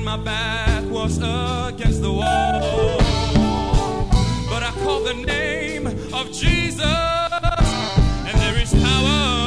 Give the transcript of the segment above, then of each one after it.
and my back was against the wall. But I called the name of Jesus, and there is power.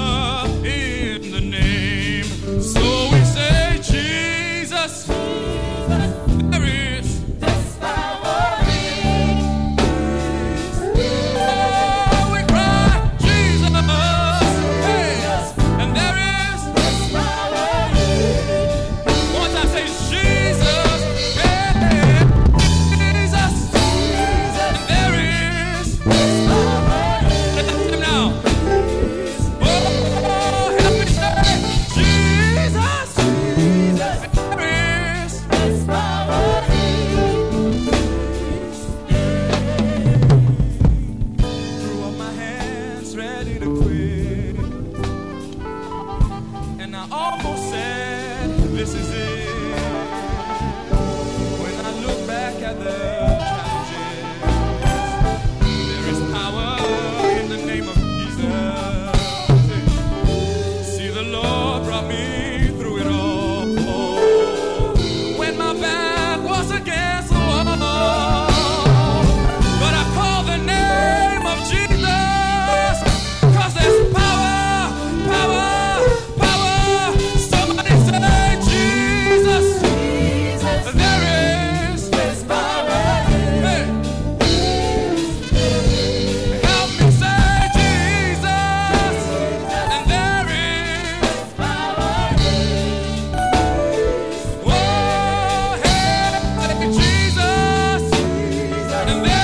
the.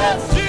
Jesus.